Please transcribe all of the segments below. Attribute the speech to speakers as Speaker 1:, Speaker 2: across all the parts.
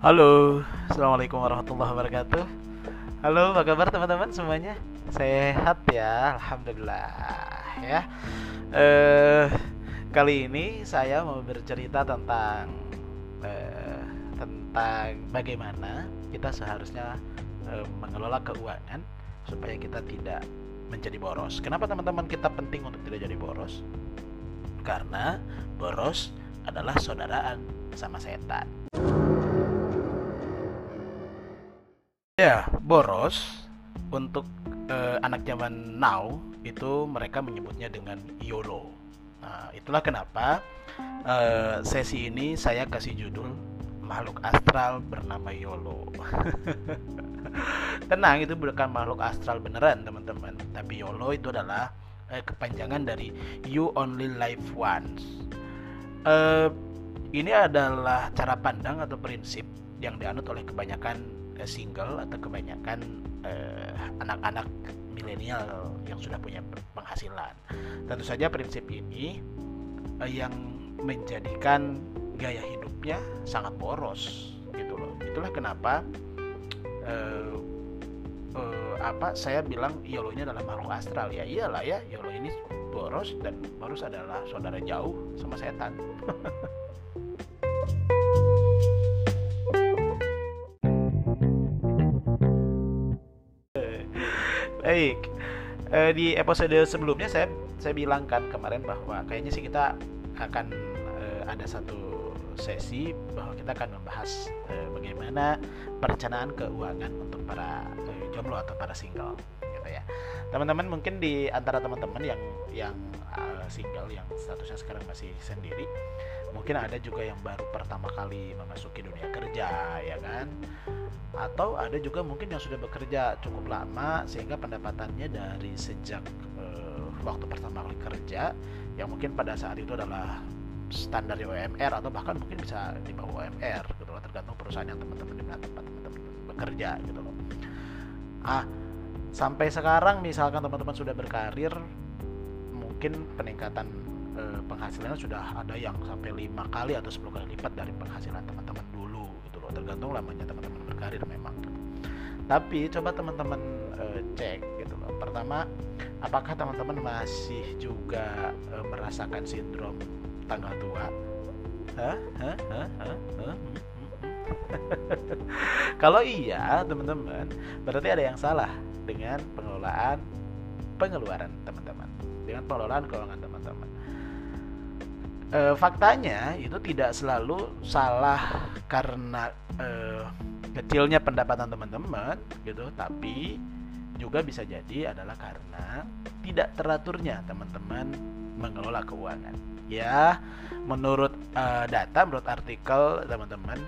Speaker 1: Halo, assalamualaikum warahmatullahi wabarakatuh. Halo, apa kabar teman-teman semuanya? Sehat ya, alhamdulillah ya. Eh, kali ini saya mau bercerita tentang eh, tentang bagaimana kita seharusnya eh, mengelola keuangan supaya kita tidak menjadi boros. Kenapa teman-teman kita penting untuk tidak jadi boros? Karena boros adalah saudaraan sama setan. Ya, boros untuk eh, anak zaman now itu mereka menyebutnya dengan YOLO. Nah, itulah kenapa eh, sesi ini saya kasih judul makhluk astral bernama YOLO. Tenang, itu bukan makhluk astral beneran, teman-teman. Tapi YOLO itu adalah eh, kepanjangan dari You Only Live Once. Eh, ini adalah cara pandang atau prinsip yang dianut oleh kebanyakan single atau kebanyakan uh, anak-anak milenial yang sudah punya penghasilan. Tentu saja prinsip ini uh, yang menjadikan gaya hidupnya sangat boros gitu loh. Itulah kenapa uh, uh, apa saya bilang YOLO-nya adalah makhluk astral ya iyalah ya YOLO ini boros dan boros adalah saudara jauh sama setan. eh, di episode sebelumnya saya saya bilang kan kemarin bahwa kayaknya sih kita akan eh, ada satu sesi bahwa kita akan membahas eh, bagaimana perencanaan keuangan untuk para eh, jomblo atau para single, gitu ya. Teman-teman mungkin di antara teman-teman yang yang uh, single yang statusnya sekarang masih sendiri, mungkin ada juga yang baru pertama kali memasuki dunia kerja, ya kan? atau ada juga mungkin yang sudah bekerja cukup lama sehingga pendapatannya dari sejak uh, waktu pertama kali kerja yang mungkin pada saat itu adalah standar UMR atau bahkan mungkin bisa di bawah UMR gitu loh tergantung perusahaan yang teman-teman di mana tempat teman-teman bekerja gitu loh ah sampai sekarang misalkan teman-teman sudah berkarir mungkin peningkatan uh, penghasilannya sudah ada yang sampai lima kali atau 10 kali lipat dari penghasilan teman-teman dulu gitu loh tergantung lamanya teman-teman berkarir memang tapi coba teman-teman uh, cek gitu loh pertama apakah teman-teman masih juga uh, merasakan sindrom tanggal tua Hah? Hah? Hah? Hah? Hah? kalau iya teman-teman berarti ada yang salah dengan pengelolaan pengeluaran teman-teman dengan pengelolaan keuangan teman-teman e, faktanya itu tidak selalu salah karena e, kecilnya pendapatan teman-teman gitu. Tapi juga bisa jadi adalah karena tidak teraturnya teman-teman mengelola keuangan. Ya menurut uh, data menurut artikel teman-teman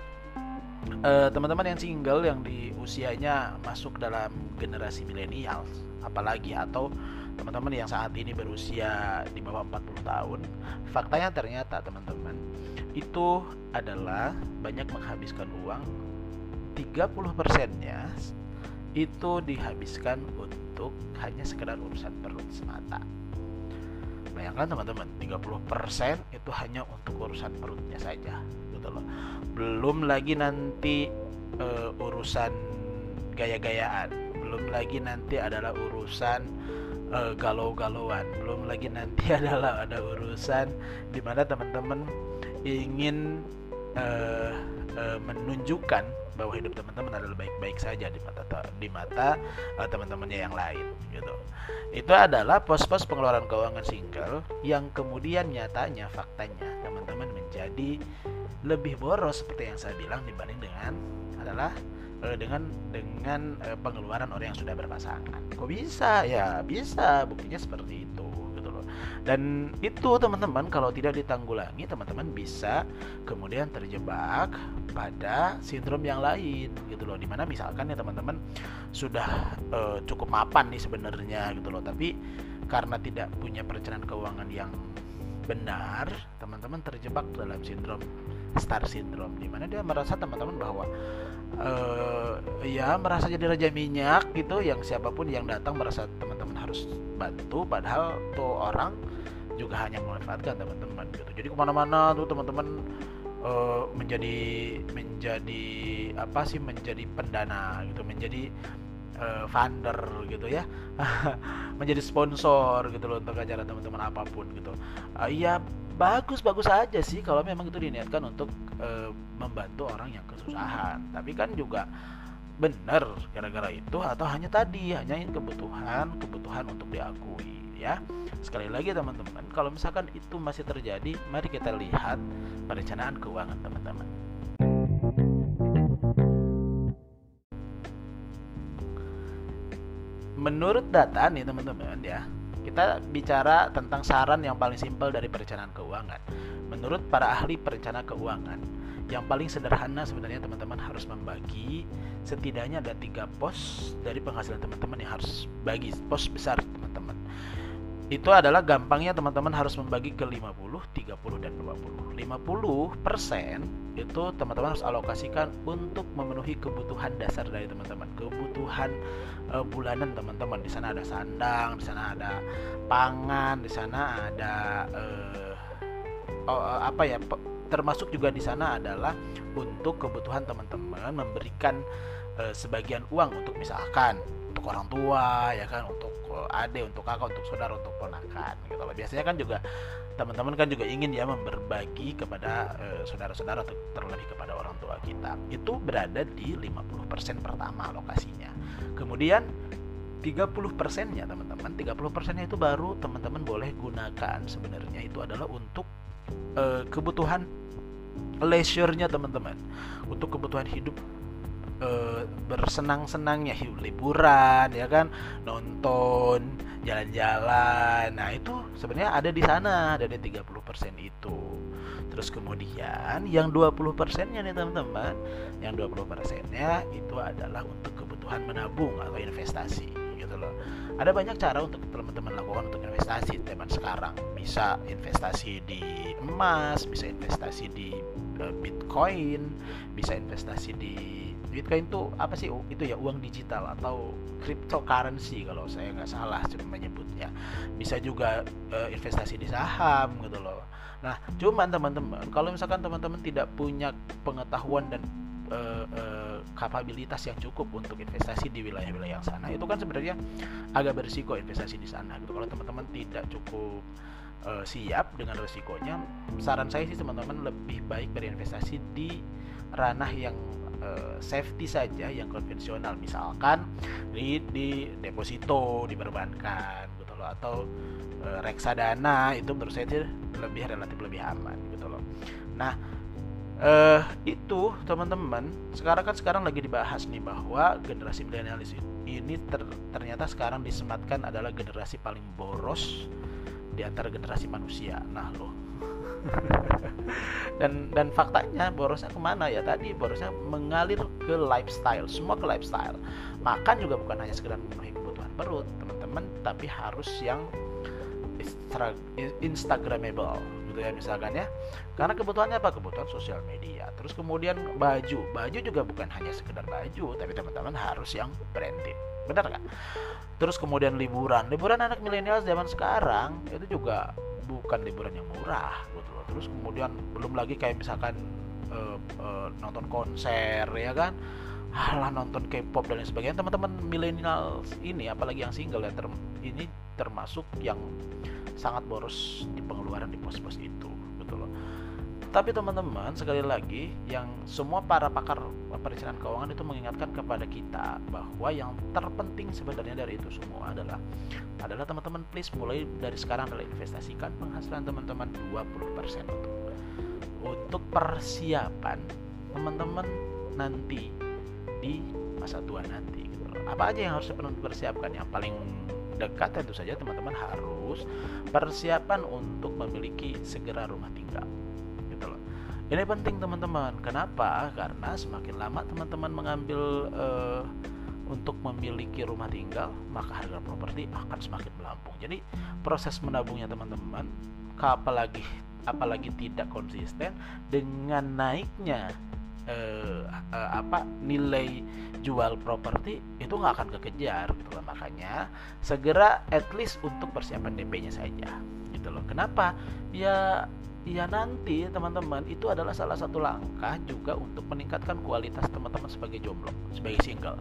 Speaker 1: teman-teman yang single yang di usianya masuk dalam generasi milenial apalagi atau teman-teman yang saat ini berusia di bawah 40 tahun faktanya ternyata teman-teman itu adalah banyak menghabiskan uang. 30 persennya itu dihabiskan untuk hanya sekedar urusan perut semata. Bayangkan teman-teman 30% itu hanya untuk urusan perutnya saja gitu loh. Belum lagi nanti uh, urusan gaya-gayaan belum lagi nanti adalah urusan uh, galau-galauan belum lagi nanti adalah ada urusan di mana teman-teman ingin uh, uh, menunjukkan bahwa hidup teman-teman adalah baik-baik saja di mata di mata uh, teman-temannya yang lain gitu. Itu adalah pos-pos pengeluaran keuangan single yang kemudian nyatanya faktanya teman-teman menjadi lebih boros seperti yang saya bilang dibanding dengan adalah uh, dengan dengan uh, pengeluaran orang yang sudah berpasangan. Kok bisa? Ya, bisa. Buktinya seperti itu dan itu teman-teman kalau tidak ditanggulangi teman-teman bisa kemudian terjebak pada sindrom yang lain gitu loh di mana misalkan ya teman-teman sudah uh, cukup mapan nih sebenarnya gitu loh tapi karena tidak punya perencanaan keuangan yang benar teman-teman terjebak dalam sindrom star syndrome di mana dia merasa teman-teman bahwa uh, ya merasa jadi raja minyak gitu yang siapa pun yang datang merasa teman-teman harus bantu padahal tuh orang juga hanya memanfaatkan teman-teman gitu. Jadi ke mana-mana tuh teman-teman uh, menjadi menjadi apa sih menjadi pendana gitu menjadi uh, funder gitu ya. Menjadi sponsor gitu loh untuk acara teman-teman apa pun gitu. Uh, ya bagus bagus aja sih kalau memang itu diniatkan untuk uh, membantu orang yang kesusahan. Tapi kan juga benar gara-gara itu atau hanya tadi hanya kebutuhan kebutuhan untuk diakui ya. Sekali lagi teman-teman kalau misalkan itu masih terjadi mari kita lihat perencanaan keuangan teman-teman. Menurut data nih teman-teman ya kita bicara tentang saran yang paling simpel dari perencanaan keuangan. Menurut para ahli perencana keuangan yang paling sederhana sebenarnya teman-teman harus membagi setidaknya ada tiga pos dari penghasilan teman-teman yang harus bagi pos besar teman-teman itu adalah gampangnya teman-teman harus membagi ke 50, 30 dan 20. 50% itu teman-teman harus alokasikan untuk memenuhi kebutuhan dasar dari teman-teman, kebutuhan uh, bulanan teman-teman. Di sana ada sandang, di sana ada pangan, di sana ada uh, uh, apa ya? termasuk juga di sana adalah untuk kebutuhan teman-teman memberikan uh, sebagian uang untuk misalkan untuk orang tua ya kan untuk ade untuk kakak untuk saudara untuk ponakan gitu loh. Biasanya kan juga teman-teman kan juga ingin ya berbagi kepada uh, saudara-saudara atau terlebih kepada orang tua kita. Itu berada di 50% pertama lokasinya. Kemudian 30 persennya teman-teman 30 persennya itu baru teman-teman boleh gunakan sebenarnya. Itu adalah untuk uh, kebutuhan leisure-nya teman-teman. Untuk kebutuhan hidup uh, bersenang-senangnya liburan ya kan? Nonton jalan-jalan. Nah itu sebenarnya ada di sana ada di 30% itu. Terus kemudian yang 20% nya nih teman-teman yang 20% nya itu adalah untuk kebutuhan menabung atau investasi gitu loh. Ada banyak cara untuk teman-teman lakukan untuk investasi teman sekarang. Bisa investasi di emas bisa investasi di uh, bitcoin bisa investasi di Bitcoin itu apa sih? Itu ya uang digital atau cryptocurrency kalau saya nggak salah menyebutnya. Bisa juga uh, investasi di saham gitu loh. Nah, cuman teman-teman, kalau misalkan teman-teman tidak punya pengetahuan dan uh, uh, kapabilitas yang cukup untuk investasi di wilayah-wilayah yang sana, itu kan sebenarnya agak berisiko investasi di sana. Gitu. Kalau teman-teman tidak cukup uh, siap dengan resikonya, saran saya sih teman-teman lebih baik berinvestasi di ranah yang uh, safety saja yang konvensional. Misalkan di di deposito diperbankan gitu loh. Atau uh, reksadana itu menurut saya itu lebih relatif lebih aman gitu loh. Nah uh, itu teman-teman sekarang kan sekarang lagi dibahas nih bahwa generasi milenialis ini ter, ternyata sekarang disematkan adalah generasi paling boros di antara generasi manusia. Nah loh dan dan faktanya borosnya ke mana? Ya tadi borosnya mengalir ke lifestyle semua ke lifestyle. Makan juga bukan hanya sekedar memenuhi kebutuhan perut teman-teman tapi harus yang instagramable gitu ya misalkan ya. Karena kebutuhannya apa? Kebutuhan sosial media. Terus kemudian baju. Baju juga bukan hanya sekedar baju tapi teman-teman harus yang branded. Benar kan terus kemudian liburan. Liburan anak milenial zaman sekarang itu juga bukan liburan yang murah gitu loh. Terus kemudian belum lagi kayak misalkan uh, uh, nonton konser ya kan? Halah nonton K-pop dan lain sebagainya. Teman-teman milenial ini apalagi yang single ya ter ini termasuk yang sangat boros di pengeluaran di pos-pos itu gitu loh tapi teman-teman sekali lagi yang semua para pakar perencanaan keuangan itu mengingatkan kepada kita bahwa yang terpenting sebenarnya dari itu semua adalah adalah teman-teman please mulai dari sekarang adalah investasikan penghasilan teman-teman 20% untuk untuk persiapan teman-teman nanti di masa tua nanti gitu. Apa aja yang harus persiapkan? Yang paling dekat tentu saja teman-teman harus persiapan untuk memiliki segera rumah tinggal ini penting teman-teman. Kenapa? Karena semakin lama teman-teman mengambil uh, untuk memiliki rumah tinggal, maka harga properti akan semakin melambung. Jadi proses menabungnya teman-teman, apalagi apalagi tidak konsisten dengan naiknya uh, uh, apa nilai jual properti itu nggak akan kekejar gitu loh makanya segera at least untuk persiapan DP-nya saja gitu loh kenapa ya ya nanti teman-teman itu adalah salah satu langkah juga untuk meningkatkan kualitas teman-teman sebagai jomblo sebagai single.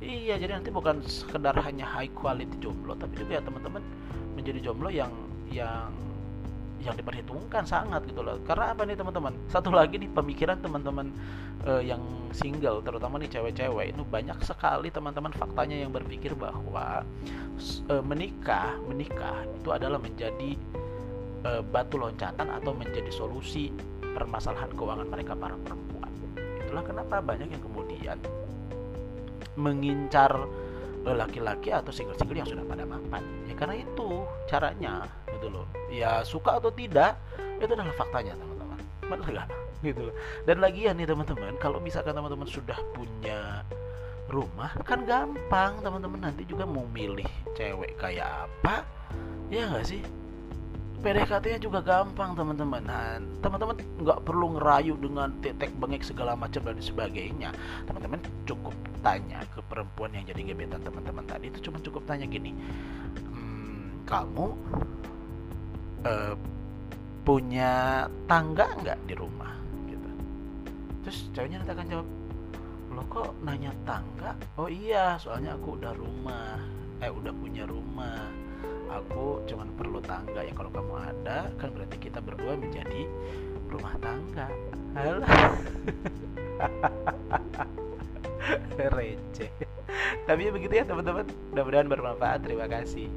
Speaker 1: Iya jadi nanti bukan sekedar hanya high quality jomblo tapi juga ya teman-teman menjadi jomblo yang yang yang diperhitungkan sangat gitu loh. Karena apa nih teman-teman? Satu lagi nih pemikiran teman-teman uh, yang single terutama nih cewek-cewek itu banyak sekali teman-teman faktanya yang berpikir bahwa uh, menikah menikah itu adalah menjadi uh, batu loncatan atau menjadi solusi permasalahan keuangan mereka para perempuan. Itulah kenapa banyak yang kemudian mengincar laki-laki atau single-single yang sudah pada mapan. Ya karena itu caranya gitu loh. Ya suka atau tidak itu adalah faktanya teman-teman. Benar nggak? Gitu loh. Dan lagi ya nih teman-teman kalau misalkan teman-teman sudah punya rumah kan gampang teman-teman. Nanti juga mau milih cewek kayak apa ya nggak sih PDKT-nya juga gampang teman-teman. Nah, teman-teman nggak perlu ngerayu dengan tetek bengek segala macam dan sebagainya. Teman-teman cukup tanya ke perempuan yang jadi gebetan teman-teman tadi. Itu cuma cukup tanya gini hmm, kamu uh, punya tangga nggak di rumah? Gitu. Terus ceweknya nanti akan jawab lo kok nanya tangga? Oh iya soalnya aku udah rumah. Eh udah aku cuman perlu tangga ya. Kalau kamu ada kan berarti kita berdua menjadi rumah tangga. Receh. Tapi ya begitu ya teman-teman. Mudah-mudahan bermanfaat. Terima kasih